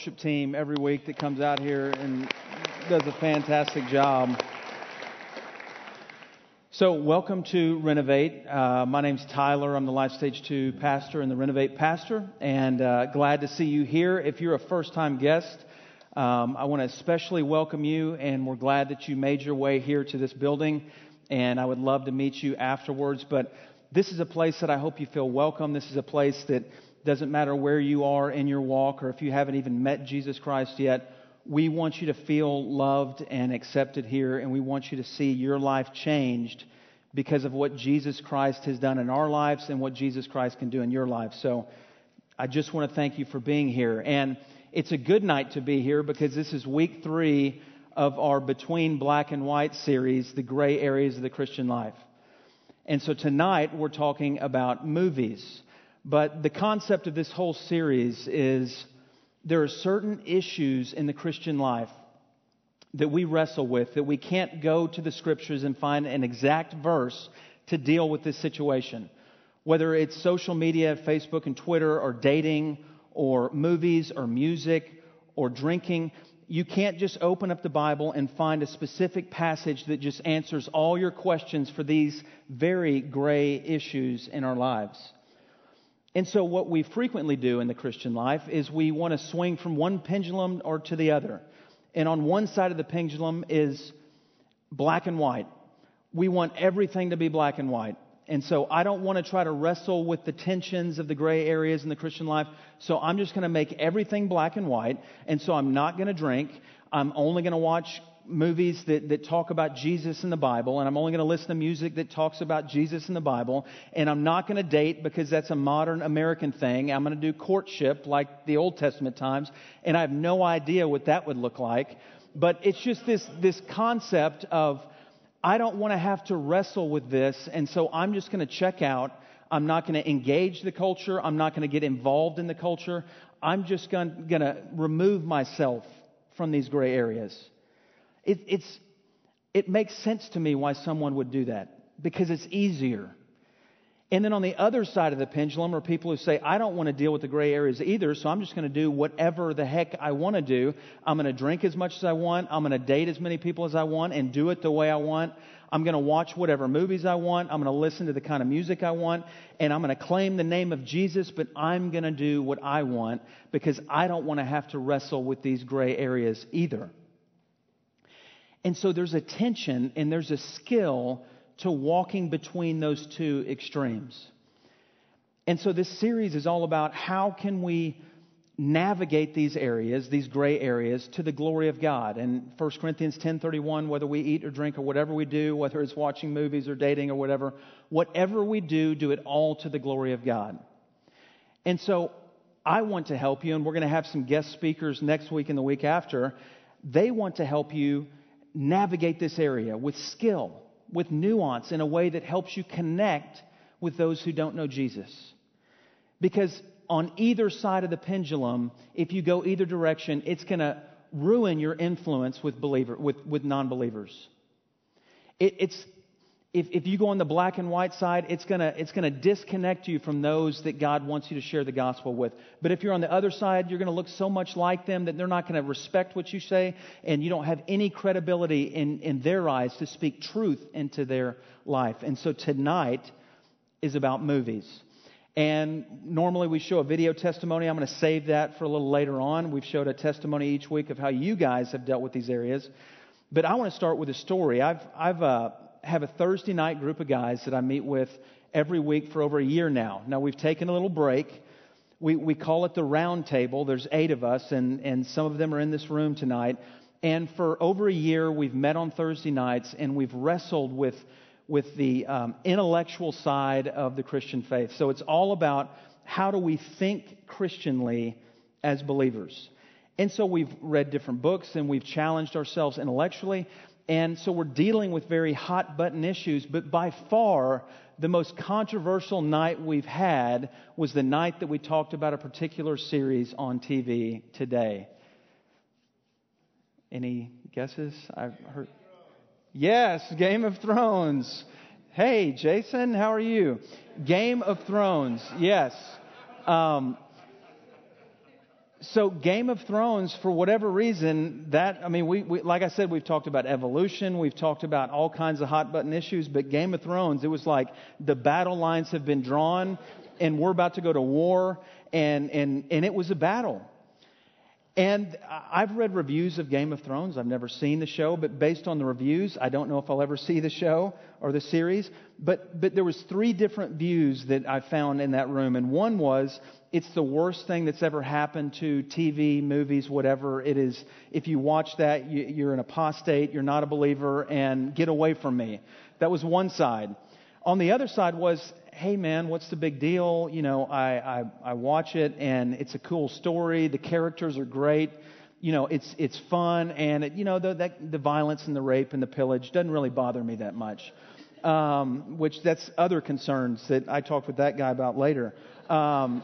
worship team every week that comes out here and does a fantastic job. So, welcome to Renovate. Uh, my name's Tyler. I'm the Life Stage 2 pastor and the Renovate pastor, and uh, glad to see you here. If you're a first time guest, um, I want to especially welcome you, and we're glad that you made your way here to this building, and I would love to meet you afterwards. But this is a place that I hope you feel welcome. This is a place that doesn't matter where you are in your walk or if you haven't even met Jesus Christ yet. We want you to feel loved and accepted here, and we want you to see your life changed because of what Jesus Christ has done in our lives and what Jesus Christ can do in your life. So I just want to thank you for being here. And it's a good night to be here because this is week three of our Between Black and White series, The Gray Areas of the Christian Life. And so tonight we're talking about movies. But the concept of this whole series is there are certain issues in the Christian life that we wrestle with that we can't go to the scriptures and find an exact verse to deal with this situation. Whether it's social media, Facebook and Twitter, or dating, or movies, or music, or drinking, you can't just open up the Bible and find a specific passage that just answers all your questions for these very gray issues in our lives. And so, what we frequently do in the Christian life is we want to swing from one pendulum or to the other. And on one side of the pendulum is black and white. We want everything to be black and white. And so, I don't want to try to wrestle with the tensions of the gray areas in the Christian life. So, I'm just going to make everything black and white. And so, I'm not going to drink. I'm only going to watch movies that, that talk about Jesus in the Bible, and I'm only going to listen to music that talks about Jesus in the Bible, and I'm not going to date because that's a modern American thing. I'm going to do courtship like the Old Testament times, and I have no idea what that would look like. But it's just this, this concept of I don't want to have to wrestle with this, and so I'm just going to check out. I'm not going to engage the culture. I'm not going to get involved in the culture. I'm just going to remove myself from these gray areas. It, it's, it makes sense to me why someone would do that because it's easier. And then on the other side of the pendulum are people who say, I don't want to deal with the gray areas either, so I'm just going to do whatever the heck I want to do. I'm going to drink as much as I want. I'm going to date as many people as I want and do it the way I want. I'm going to watch whatever movies I want. I'm going to listen to the kind of music I want. And I'm going to claim the name of Jesus, but I'm going to do what I want because I don't want to have to wrestle with these gray areas either. And so there's a tension and there's a skill to walking between those two extremes. And so this series is all about how can we navigate these areas, these gray areas, to the glory of God. And 1 Corinthians 10:31, whether we eat or drink or whatever we do, whether it's watching movies or dating or whatever, whatever we do, do it all to the glory of God. And so I want to help you, and we're going to have some guest speakers next week and the week after. They want to help you navigate this area with skill, with nuance, in a way that helps you connect with those who don't know Jesus. Because on either side of the pendulum, if you go either direction, it's going to ruin your influence with, believer, with, with non believers. It, it's if, if you go on the black and white side, it's going to it's gonna disconnect you from those that God wants you to share the gospel with. But if you're on the other side, you're going to look so much like them that they're not going to respect what you say, and you don't have any credibility in, in their eyes to speak truth into their life. And so tonight is about movies. And normally we show a video testimony. I'm going to save that for a little later on. We've showed a testimony each week of how you guys have dealt with these areas. But I want to start with a story. I've, I've, uh, have a Thursday night group of guys that I meet with every week for over a year now. Now, we've taken a little break. We, we call it the round table. There's eight of us, and, and some of them are in this room tonight. And for over a year, we've met on Thursday nights and we've wrestled with, with the um, intellectual side of the Christian faith. So it's all about how do we think Christianly as believers. And so we've read different books and we've challenged ourselves intellectually. And so we're dealing with very hot button issues, but by far the most controversial night we've had was the night that we talked about a particular series on TV today. Any guesses? I've heard. Yes, Game of Thrones. Hey, Jason, how are you? Game of Thrones, yes. Um, so Game of Thrones, for whatever reason, that I mean, we, we, like I said, we've talked about evolution, we've talked about all kinds of hot button issues, but Game of Thrones, it was like the battle lines have been drawn, and we're about to go to war, and and and it was a battle. And I've read reviews of Game of Thrones. I've never seen the show, but based on the reviews, I don't know if I'll ever see the show or the series. But but there was three different views that I found in that room, and one was it's the worst thing that's ever happened to TV, movies, whatever it is. If you watch that, you're an apostate, you're not a believer, and get away from me. That was one side. On the other side was hey man, what's the big deal? You know, I, I, I watch it and it's a cool story. The characters are great. You know, it's, it's fun and, it, you know, the, that, the violence and the rape and the pillage doesn't really bother me that much. Um, which that's other concerns that I talked with that guy about later. Um,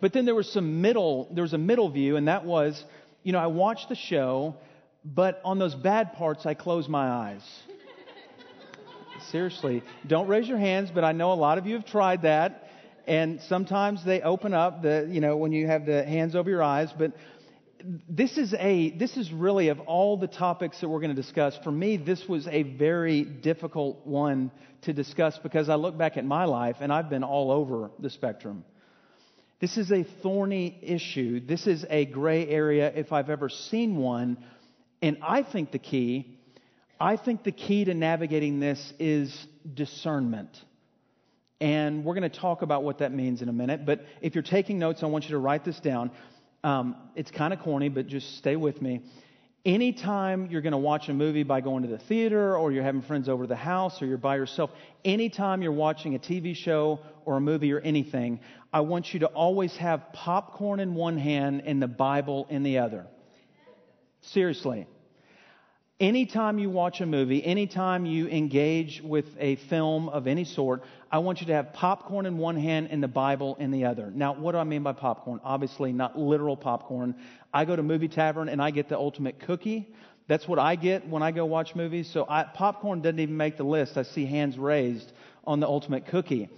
but then there was some middle, there was a middle view and that was, you know, I watched the show, but on those bad parts, I close my eyes. Seriously, don't raise your hands, but I know a lot of you have tried that. And sometimes they open up the, you know, when you have the hands over your eyes. But this is a, this is really of all the topics that we're going to discuss. For me, this was a very difficult one to discuss because I look back at my life and I've been all over the spectrum. This is a thorny issue. This is a gray area if I've ever seen one. And I think the key I think the key to navigating this is discernment. And we're going to talk about what that means in a minute. But if you're taking notes, I want you to write this down. Um, it's kind of corny, but just stay with me. Anytime you're going to watch a movie by going to the theater, or you're having friends over the house, or you're by yourself, anytime you're watching a TV show or a movie or anything, I want you to always have popcorn in one hand and the Bible in the other. Seriously. Anytime you watch a movie, anytime you engage with a film of any sort, I want you to have popcorn in one hand and the Bible in the other. Now, what do I mean by popcorn? Obviously, not literal popcorn. I go to Movie Tavern and I get the ultimate cookie. That's what I get when I go watch movies. So I, popcorn doesn't even make the list. I see hands raised on the ultimate cookie.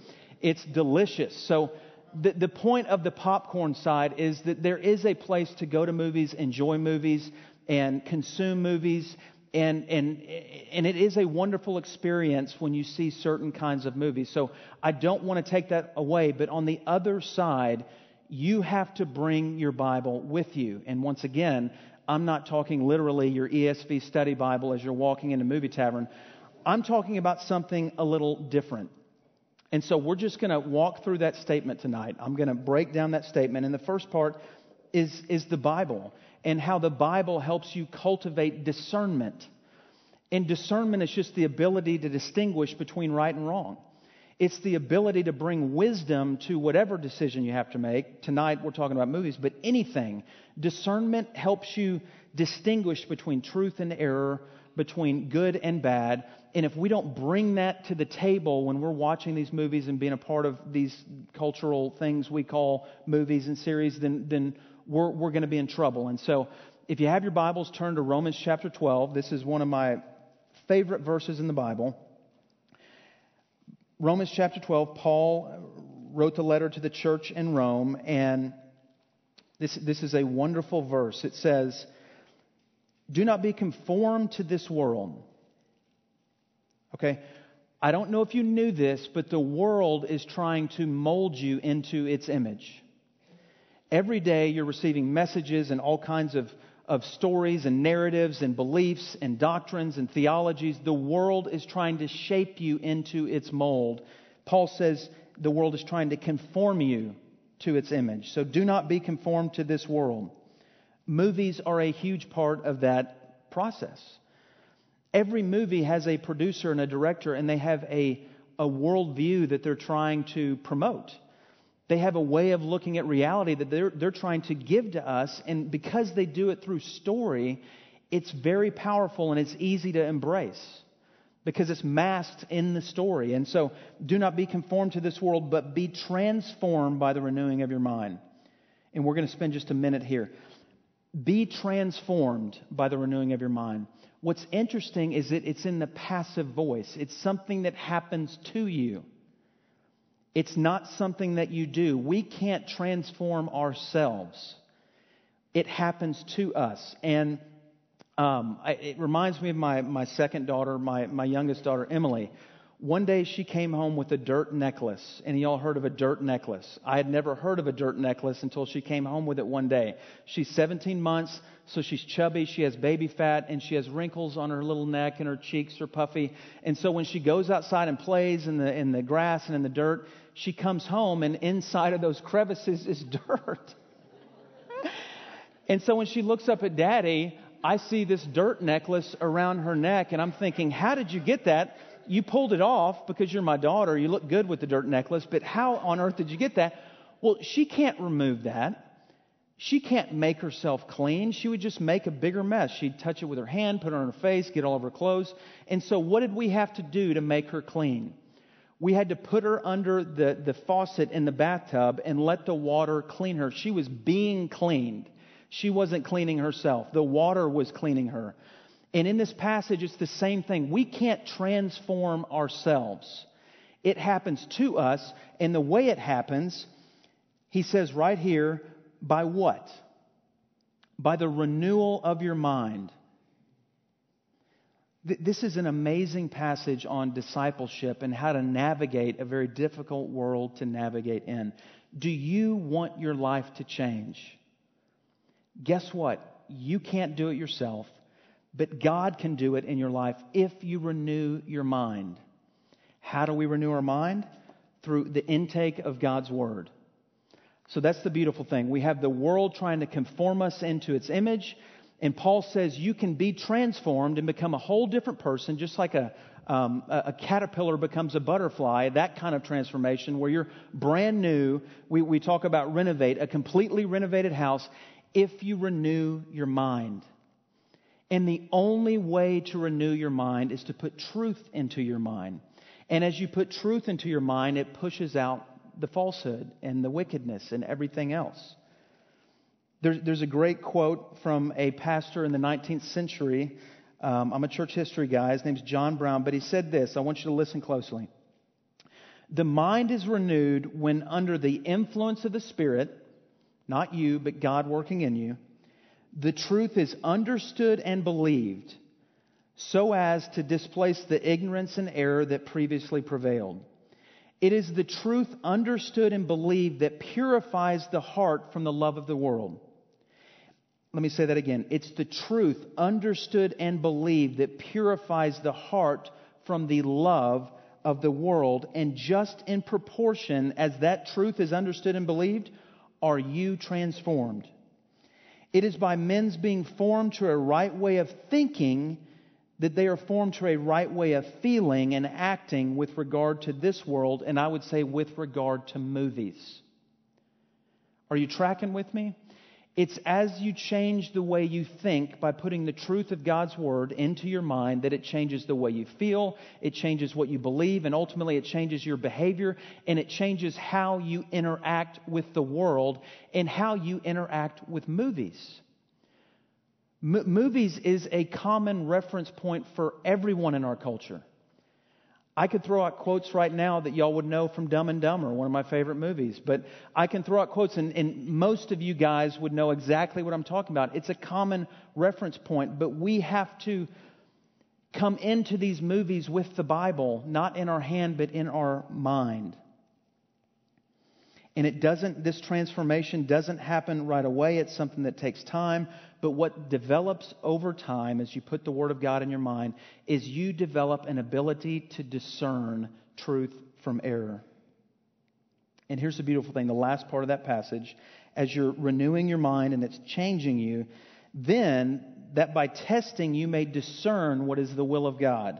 It's delicious. So the, the point of the popcorn side is that there is a place to go to movies, enjoy movies and consume movies. And, and, and it is a wonderful experience when you see certain kinds of movies. So I don't want to take that away. But on the other side, you have to bring your Bible with you. And once again, I'm not talking literally your ESV study Bible as you're walking into movie tavern. I'm talking about something a little different. And so we're just going to walk through that statement tonight. I'm going to break down that statement. And the first part is, is the Bible and how the Bible helps you cultivate discernment. And discernment is just the ability to distinguish between right and wrong. It's the ability to bring wisdom to whatever decision you have to make. Tonight we're talking about movies, but anything. Discernment helps you distinguish between truth and error, between good and bad. And if we don't bring that to the table when we're watching these movies and being a part of these cultural things we call movies and series, then, then we're, we're going to be in trouble. And so, if you have your Bibles, turn to Romans chapter 12. This is one of my favorite verses in the Bible. Romans chapter 12, Paul wrote the letter to the church in Rome, and this, this is a wonderful verse. It says, Do not be conformed to this world. Okay? I don't know if you knew this, but the world is trying to mold you into its image. Every day you're receiving messages and all kinds of, of stories and narratives and beliefs and doctrines and theologies. The world is trying to shape you into its mold. Paul says the world is trying to conform you to its image. So do not be conformed to this world. Movies are a huge part of that process. Every movie has a producer and a director, and they have a, a worldview that they're trying to promote. They have a way of looking at reality that they're, they're trying to give to us. And because they do it through story, it's very powerful and it's easy to embrace because it's masked in the story. And so, do not be conformed to this world, but be transformed by the renewing of your mind. And we're going to spend just a minute here. Be transformed by the renewing of your mind. What's interesting is that it's in the passive voice, it's something that happens to you. It's not something that you do. We can't transform ourselves. it happens to us. And um, I, it reminds me of my, my second daughter, my, my youngest daughter, Emily. One day she came home with a dirt necklace. and y'all heard of a dirt necklace? I had never heard of a dirt necklace until she came home with it one day. She's 17 months, so she's chubby. She has baby fat, and she has wrinkles on her little neck, and her cheeks are puffy. And so when she goes outside and plays in the, in the grass and in the dirt, she comes home, and inside of those crevices is dirt. and so when she looks up at daddy, I see this dirt necklace around her neck, and I'm thinking, how did you get that? you pulled it off because you're my daughter. You look good with the dirt necklace, but how on earth did you get that? Well, she can't remove that. She can't make herself clean. She would just make a bigger mess. She'd touch it with her hand, put it on her face, get all over her clothes. And so, what did we have to do to make her clean? We had to put her under the, the faucet in the bathtub and let the water clean her. She was being cleaned. She wasn't cleaning herself. The water was cleaning her. And in this passage, it's the same thing. We can't transform ourselves. It happens to us, and the way it happens, he says right here, by what? By the renewal of your mind. This is an amazing passage on discipleship and how to navigate a very difficult world to navigate in. Do you want your life to change? Guess what? You can't do it yourself. But God can do it in your life if you renew your mind. How do we renew our mind? Through the intake of God's Word. So that's the beautiful thing. We have the world trying to conform us into its image. And Paul says you can be transformed and become a whole different person, just like a, um, a, caterpillar becomes a butterfly, that kind of transformation where you're brand new. We, we talk about renovate, a completely renovated house, if you renew your mind. And the only way to renew your mind is to put truth into your mind. And as you put truth into your mind, it pushes out the falsehood and the wickedness and everything else. There's, there's a great quote from a pastor in the 19th century. Um, I'm a church history guy. His name's John Brown, but he said this. I want you to listen closely. The mind is renewed when, under the influence of the Spirit, not you, but God working in you, the truth is understood and believed so as to displace the ignorance and error that previously prevailed. It is the truth understood and believed that purifies the heart from the love of the world. Let me say that again. It's the truth understood and believed that purifies the heart from the love of the world. And just in proportion as that truth is understood and believed, are you transformed. It is by men's being formed to a right way of thinking that they are formed to a right way of feeling and acting with regard to this world, and I would say with regard to movies. Are you tracking with me? It's as you change the way you think by putting the truth of God's Word into your mind that it changes the way you feel, it changes what you believe, and ultimately it changes your behavior, and it changes how you interact with the world and how you interact with movies. M- movies is a common reference point for everyone in our culture. I could throw out quotes right now that y'all would know from Dumb and Dumber, one of my favorite movies. But I can throw out quotes, and, and, most of you guys would know exactly what I'm talking about. It's a common reference point, but we have to come into these movies with the Bible, not in our hand, but in our mind. And it doesn't, this transformation doesn't happen right away. It's something that takes time. But what develops over time as you put the Word of God in your mind is you develop an ability to discern truth from error. And here's the beautiful thing the last part of that passage as you're renewing your mind and it's changing you, then that by testing you may discern what is the will of God,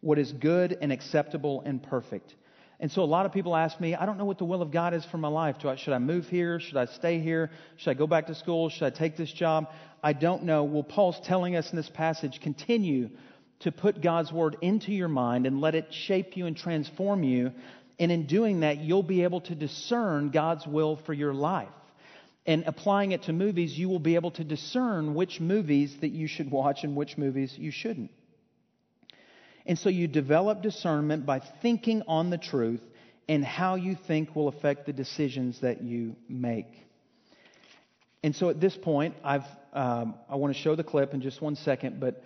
what is good and acceptable and perfect. And so a lot of people ask me, I don't know what the will of God is for my life. I, should I move here? Should I stay here? Should I go back to school? Should I take this job? I don't know. Well, Paul's telling us in this passage continue to put God's word into your mind and let it shape you and transform you. And in doing that, you'll be able to discern God's will for your life. And applying it to movies, you will be able to discern which movies that you should watch and which movies you shouldn't. And so you develop discernment by thinking on the truth, and how you think will affect the decisions that you make. And so at this point, I've, um, I want to show the clip in just one second, but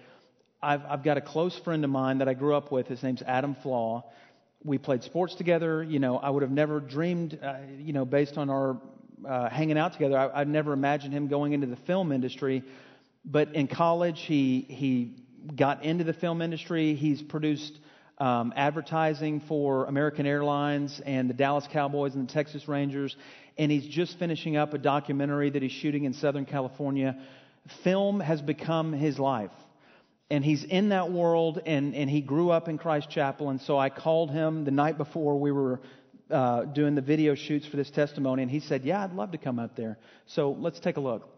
I've, I've got a close friend of mine that I grew up with. His name's Adam Flaw. We played sports together. You know, I would have never dreamed, uh, you know, based on our uh, hanging out together, I, I'd never imagined him going into the film industry. But in college, he, he got into the film industry. He's produced um, advertising for American Airlines and the Dallas Cowboys and the Texas Rangers. And he's just finishing up a documentary that he's shooting in Southern California. Film has become his life. And he's in that world, and, and he grew up in Christ Chapel. And so I called him the night before we were uh, doing the video shoots for this testimony, and he said, Yeah, I'd love to come up there. So let's take a look.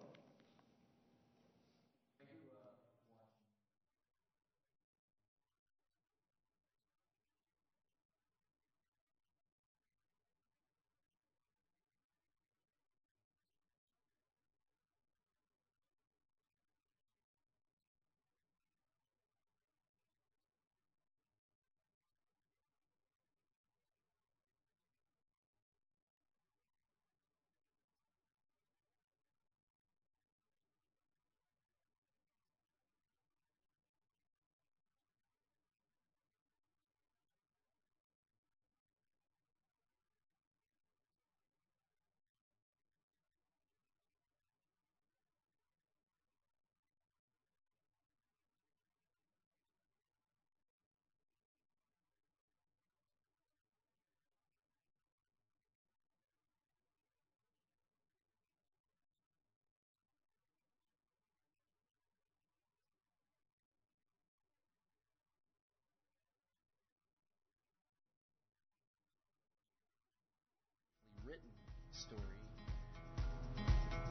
Story.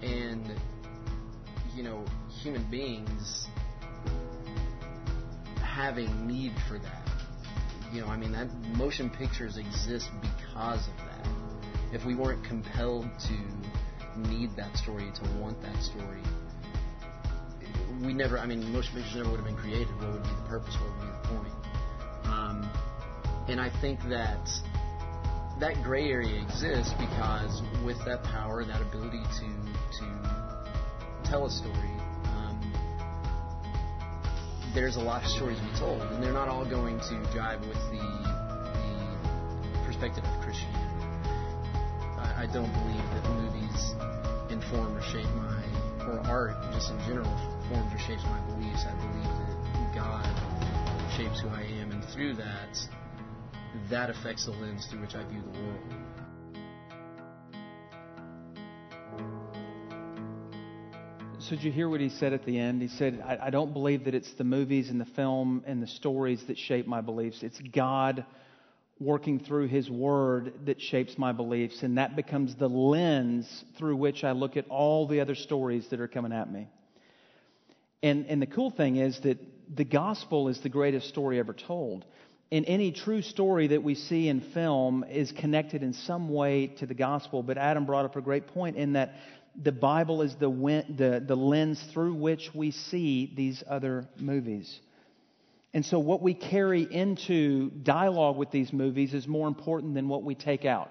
And, you know, human beings having need for that. You know, I mean, that motion pictures exist because of that. If we weren't compelled to need that story, to want that story, we never, I mean, motion pictures never would have been created. What would be the purpose? What would be the point? Um, and I think that that gray area exists because with that power, that ability to to tell a story, um, there's a lot of stories to be told, and they're not all going to jive with the the perspective of Christianity. I, I don't believe that movies inform or shape my or art just in general forms or shapes my beliefs. I believe that God shapes who I am, and through that that affects the lens through which I view the world. So did you hear what he said at the end? He said, I, I, don't believe that it's the movies and the film and the stories that shape my beliefs. It's God working through his word that shapes my beliefs. And that becomes the lens through which I look at all the other stories that are coming at me. And, and the cool thing is that the gospel is the greatest story ever told in any true story that we see in film is connected in some way to the gospel. But Adam brought up a great point in that the Bible is the, the, the lens through which we see these other movies. And so, what we carry into dialogue with these movies is more important than what we take out.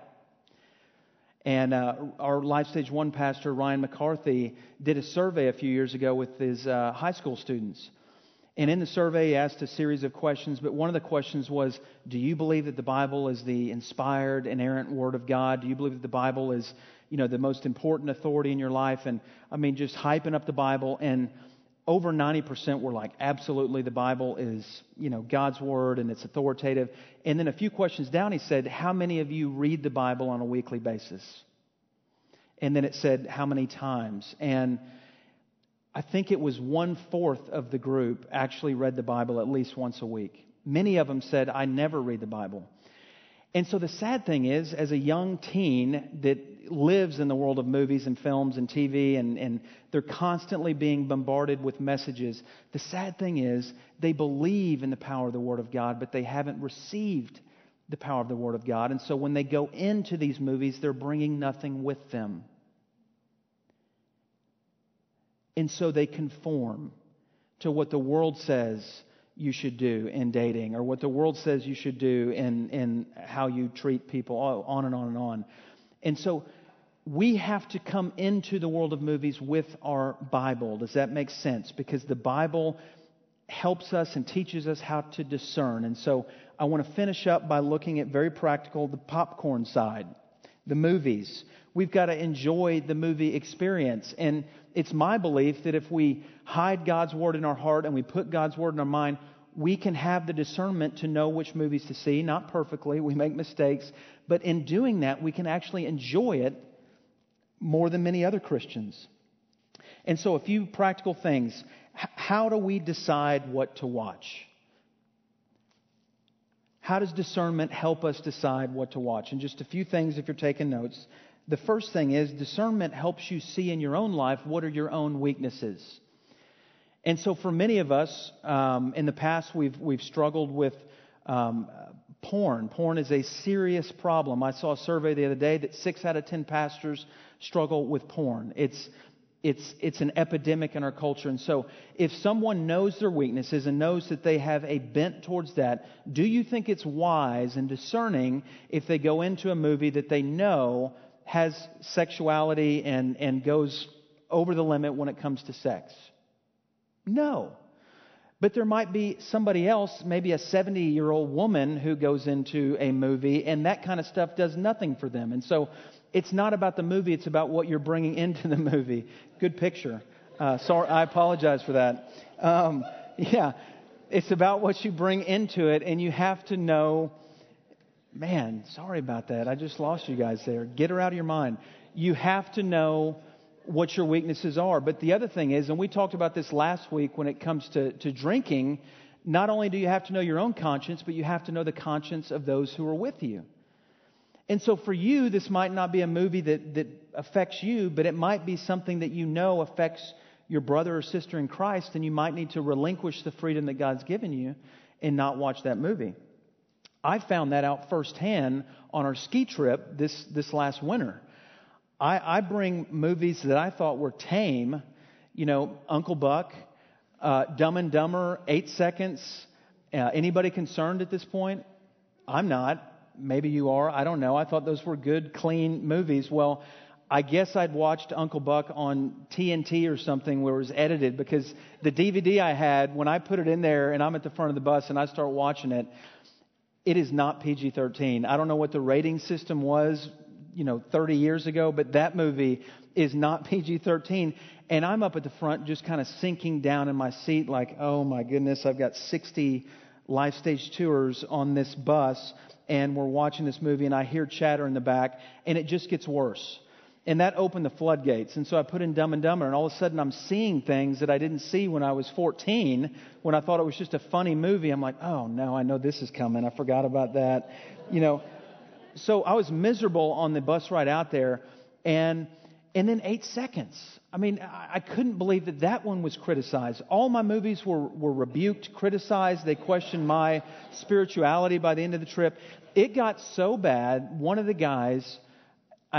And uh, our Life Stage 1 pastor, Ryan McCarthy, did a survey a few years ago with his uh, high school students. And in the survey, he asked a series of questions, but one of the questions was Do you believe that the Bible is the inspired, inerrant Word of God? Do you believe that the Bible is, you know, the most important authority in your life? And I mean, just hyping up the Bible. And over 90% were like, Absolutely, the Bible is, you know, God's Word and it's authoritative. And then a few questions down, he said, How many of you read the Bible on a weekly basis? And then it said, How many times? And I think it was one fourth of the group actually read the Bible at least once a week. Many of them said, I never read the Bible. And so the sad thing is, as a young teen that lives in the world of movies and films and TV, and, and they're constantly being bombarded with messages, the sad thing is they believe in the power of the Word of God, but they haven't received the power of the Word of God. And so when they go into these movies, they're bringing nothing with them. And so they conform to what the world says you should do in dating or what the world says you should do in, in how you treat people, on and on and on. And so we have to come into the world of movies with our Bible. Does that make sense? Because the Bible helps us and teaches us how to discern. And so I want to finish up by looking at very practical the popcorn side, the movies. We've got to enjoy the movie experience. And it's my belief that if we hide God's word in our heart and we put God's word in our mind, we can have the discernment to know which movies to see. Not perfectly, we make mistakes. But in doing that, we can actually enjoy it more than many other Christians. And so, a few practical things. How do we decide what to watch? How does discernment help us decide what to watch? And just a few things if you're taking notes. The first thing is discernment helps you see in your own life what are your own weaknesses. And so, for many of us, um, in the past, we've, we've struggled with um, porn. Porn is a serious problem. I saw a survey the other day that six out of ten pastors struggle with porn. It's it's, it's an epidemic in our culture. And so, if someone knows their weaknesses and knows that they have a bent towards that, do you think it's wise and discerning if they go into a movie that they know has sexuality and, and goes over the limit when it comes to sex? No. But there might be somebody else, maybe a 70 year old woman, who goes into a movie and that kind of stuff does nothing for them. And so it's not about the movie, it's about what you're bringing into the movie. Good picture. Uh, sorry, I apologize for that. Um, yeah, it's about what you bring into it, and you have to know. Man, sorry about that. I just lost you guys there. Get her out of your mind. You have to know what your weaknesses are. But the other thing is, and we talked about this last week when it comes to, to drinking, not only do you have to know your own conscience, but you have to know the conscience of those who are with you. And so for you, this might not be a movie that, that affects you, but it might be something that you know affects your brother or sister in Christ, and you might need to relinquish the freedom that God's given you and not watch that movie. I found that out firsthand on our ski trip this, this last winter. I, I bring movies that I thought were tame, you know, Uncle Buck, uh, Dumb and Dumber, Eight Seconds. Uh, anybody concerned at this point? I'm not. Maybe you are. I don't know. I thought those were good, clean movies. Well, I guess I'd watched Uncle Buck on TNT or something where it was edited because the DVD I had, when I put it in there and I'm at the front of the bus and I start watching it, it is not PG 13. I don't know what the rating system was, you know, 30 years ago, but that movie is not PG 13. And I'm up at the front just kind of sinking down in my seat like, oh my goodness, I've got 60 life stage tours on this bus and we're watching this movie and I hear chatter in the back and it just gets worse. And that opened the floodgates. And so I put in Dumb and Dumber and all of a sudden I'm seeing things that I didn't see when I was 14 when I thought it was just a funny movie. I'm like, oh no, I know this is coming. I forgot about that. You know, so I was miserable on the bus ride out there and and then eight seconds. I mean, I couldn't believe that that one was criticized. All my movies were, were rebuked, criticized. They questioned my spirituality by the end of the trip. It got so bad, one of the guys,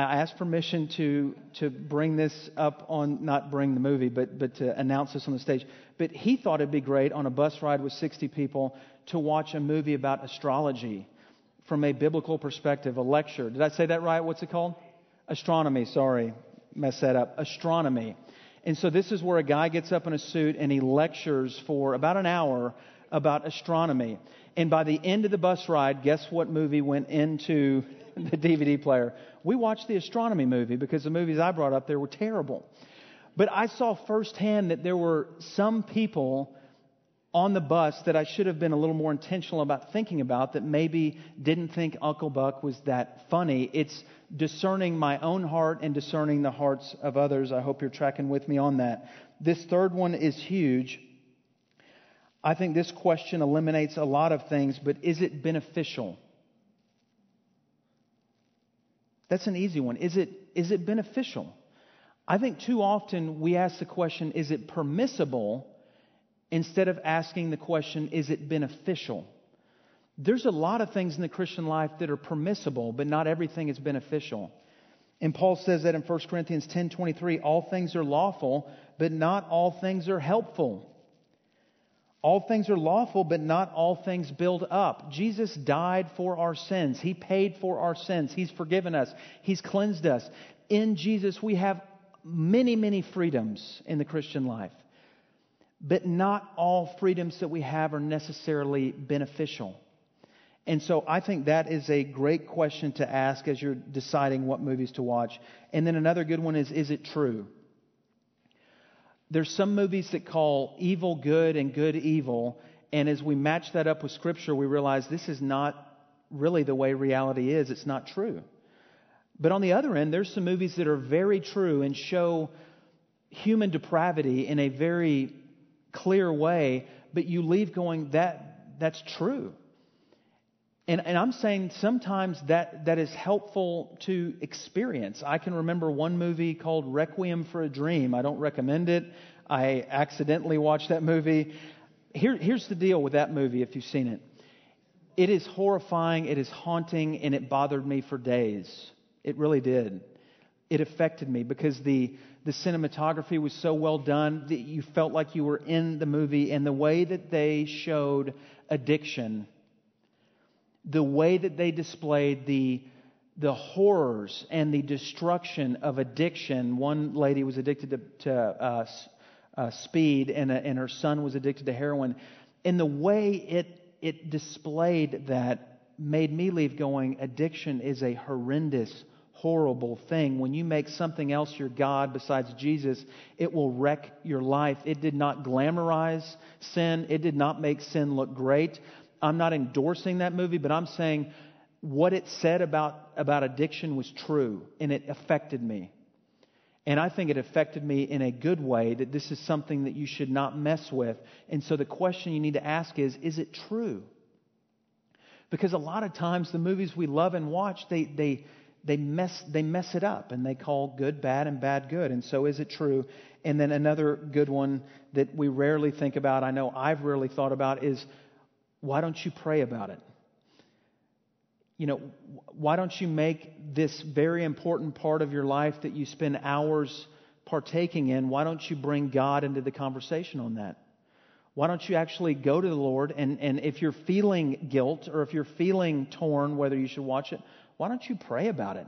I asked permission to, to bring this up on, not bring the movie, but, but to announce this on the stage. But he thought it'd be great on a bus ride with 60 people to watch a movie about astrology from a biblical perspective, a lecture. Did I say that right? What's it called? Astronomy, sorry mess that up. Astronomy. And so this is where a guy gets up in a suit and he lectures for about an hour about astronomy. And by the end of the bus ride, guess what movie went into the DVD player? We watched the astronomy movie because the movies I brought up there were terrible. But I saw firsthand that there were some people on the bus that I should have been a little more intentional about thinking about that maybe didn't think Uncle Buck was that funny. It's discerning my own heart and discerning the hearts of others. I hope you're tracking with me on that. This third one is huge. I think this question eliminates a lot of things, but is it beneficial? That's an easy one. Is it, is it beneficial? I think too often we ask the question, is it permissible? instead of asking the question, is it beneficial? There's a lot of things in the Christian life that are permissible, but not everything is beneficial. And Paul says that in 1 Corinthians 10:23, all things are lawful, but not all things are helpful. All things are lawful, but not all things build up. Jesus died for our sins. He paid for our sins. He's forgiven us. He's cleansed us. in Jesus we have many, many freedoms in the Christian life. But not all freedoms that we have are necessarily beneficial. And so I think that is a great question to ask as you're deciding what movies to watch. And then another good one is is it true? There's some movies that call evil good and good evil, and as we match that up with scripture, we realize this is not really the way reality is. It's not true. But on the other end, there's some movies that are very true and show human depravity in a very clear way, but you leave going, that, that's true. And, and I'm saying sometimes that, that is helpful to experience. I can remember one movie called Requiem for a Dream. I don't recommend it. I accidentally watched that movie. Here, here's the deal with that movie if you've seen it it is horrifying, it is haunting, and it bothered me for days. It really did. It affected me because the, the cinematography was so well done that you felt like you were in the movie, and the way that they showed addiction, the way that they displayed the, the horrors and the destruction of addiction. One lady was addicted to, to uh, uh, speed, and, a, and her son was addicted to heroin. And the way it it displayed that made me leave going, addiction is a horrendous, horrible thing. When you make something else your God besides Jesus, it will wreck your life. It did not glamorize sin, it did not make sin look great. I'm not endorsing that movie, but I'm saying what it said about, about addiction was true, and it affected me. And I think it affected me in a good way that this is something that you should not mess with. And so the question you need to ask is is it true? Because a lot of times the movies we love and watch, they, they, they, mess, they mess it up and they call good bad and bad good. And so is it true? And then another good one that we rarely think about, I know I've rarely thought about, is why don't you pray about it? you know, why don't you make this very important part of your life that you spend hours partaking in, why don't you bring God into the conversation on that? Why don't you actually go to the Lord and, and if you're feeling guilt or if you're feeling torn whether you should watch it, why don't you pray about it?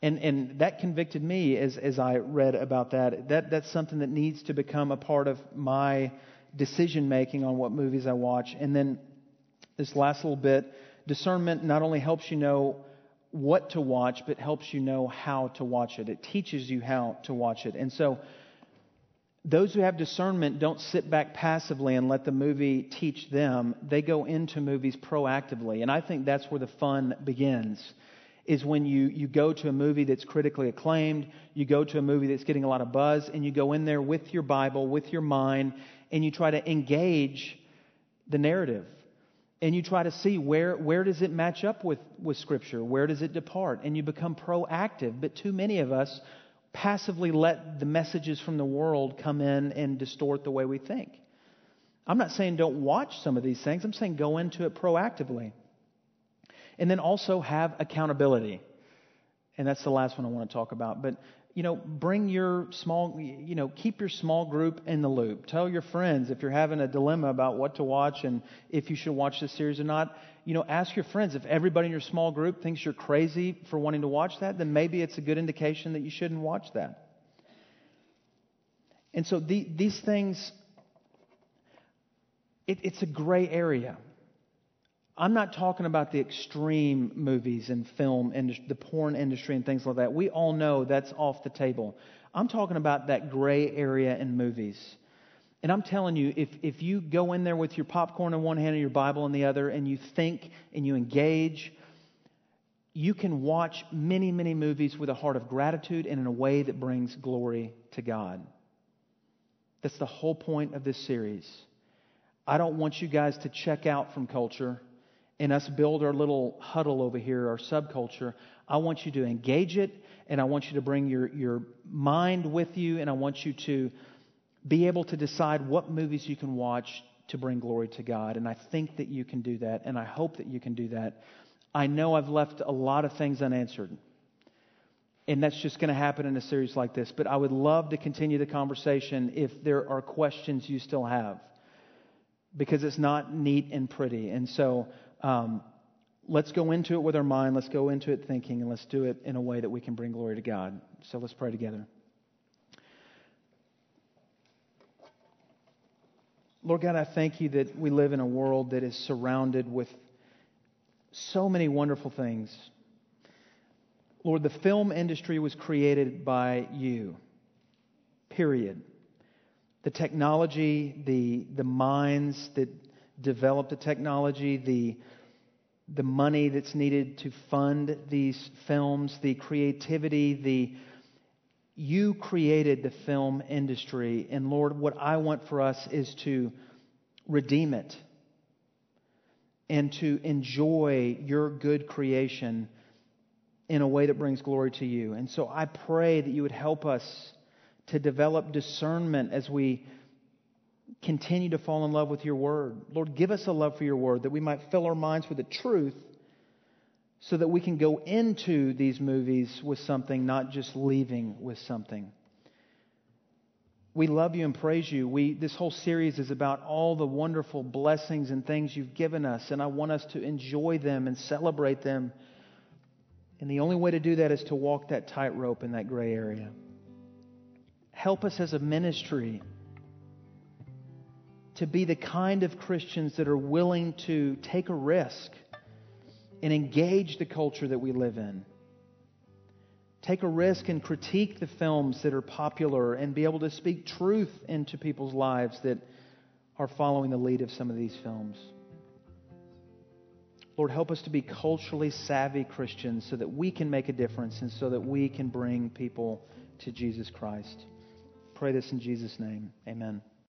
And, and that convicted me as, as I read about that. that. That's something that needs to become a part of my decision making on what movies I watch. And then this last little bit, discernment not only helps you know what to watch, but helps you know how to watch it. It teaches you how to watch it. And so, those who have discernment don't sit back passively and let the movie teach them. They go into movies proactively. And I think that's where the fun begins. Is when you, you go to a movie that's critically acclaimed, you go to a movie that's getting a lot of buzz, and you go in there with your Bible, with your mind, and you try to engage the narrative and you try to see where, where does it match up with, with Scripture? Where does it depart? And you become proactive. But too many of us passively let the messages from the world come in and distort the way we think. I'm not saying don't watch some of these things, I'm saying go into it proactively. And then also have accountability. And that's the last one I want to talk about. But you know, bring your small, you know, keep your small group in the loop. Tell your friends if you're having a dilemma about what to watch and if you should watch this series or not. You know, ask your friends. If everybody in your small group thinks you're crazy for wanting to watch that, then maybe it's a good indication that you shouldn't watch that. And so the, these things, it, it's a gray area. I'm not talking about the extreme movies and film industry, the porn industry and things like that. We all know that's off the table. I'm talking about that gray area in movies. And I'm telling you, if, if you go in there with your popcorn in one hand and your Bible in the other, and you think and you engage, you can watch many, many movies with a heart of gratitude and in a way that brings glory to God. That's the whole point of this series. I don't want you guys to check out from culture and us build our little huddle over here, our subculture, I want you to engage it and I want you to bring your, your mind with you and I want you to be able to decide what movies you can watch to bring glory to God. And I think that you can do that and I hope that you can do that. I know I've left a lot of things unanswered. And that's just going to happen in a series like this. But I would love to continue the conversation if there are questions you still have. Because it's not neat and pretty. And so um, let's go into it with our mind, let's go into it thinking, and let's do it in a way that we can bring glory to God. So let's pray together. Lord God, I thank you that we live in a world that is surrounded with so many wonderful things. Lord, the film industry was created by you, period. The technology, the, the minds that developed the technology, the, the money that's needed to fund these films, the creativity, the you created the film industry. And Lord, what I want for us is to redeem it and to enjoy your good creation in a way that brings glory to you. And so I pray that you would help us to develop discernment as we continue to fall in love with your word. Lord, give us a love for your word that we might fill our minds with the truth so that we can go into these movies with something, not just leaving with something. We love you and praise you. We, this whole series is about all the wonderful blessings and things you've given us, and I want us to enjoy them and celebrate them. And the only way to do that is to walk that tightrope in that gray area. Help us as a ministry to be the kind of Christians that are willing to take a risk and engage the culture that we live in. Take a risk and critique the films that are popular and be able to speak truth into people's lives that are following the lead of some of these films. Lord, help us to be culturally savvy Christians so that we can make a difference and so that we can bring people to Jesus Christ. Pray this in Jesus' name. Amen.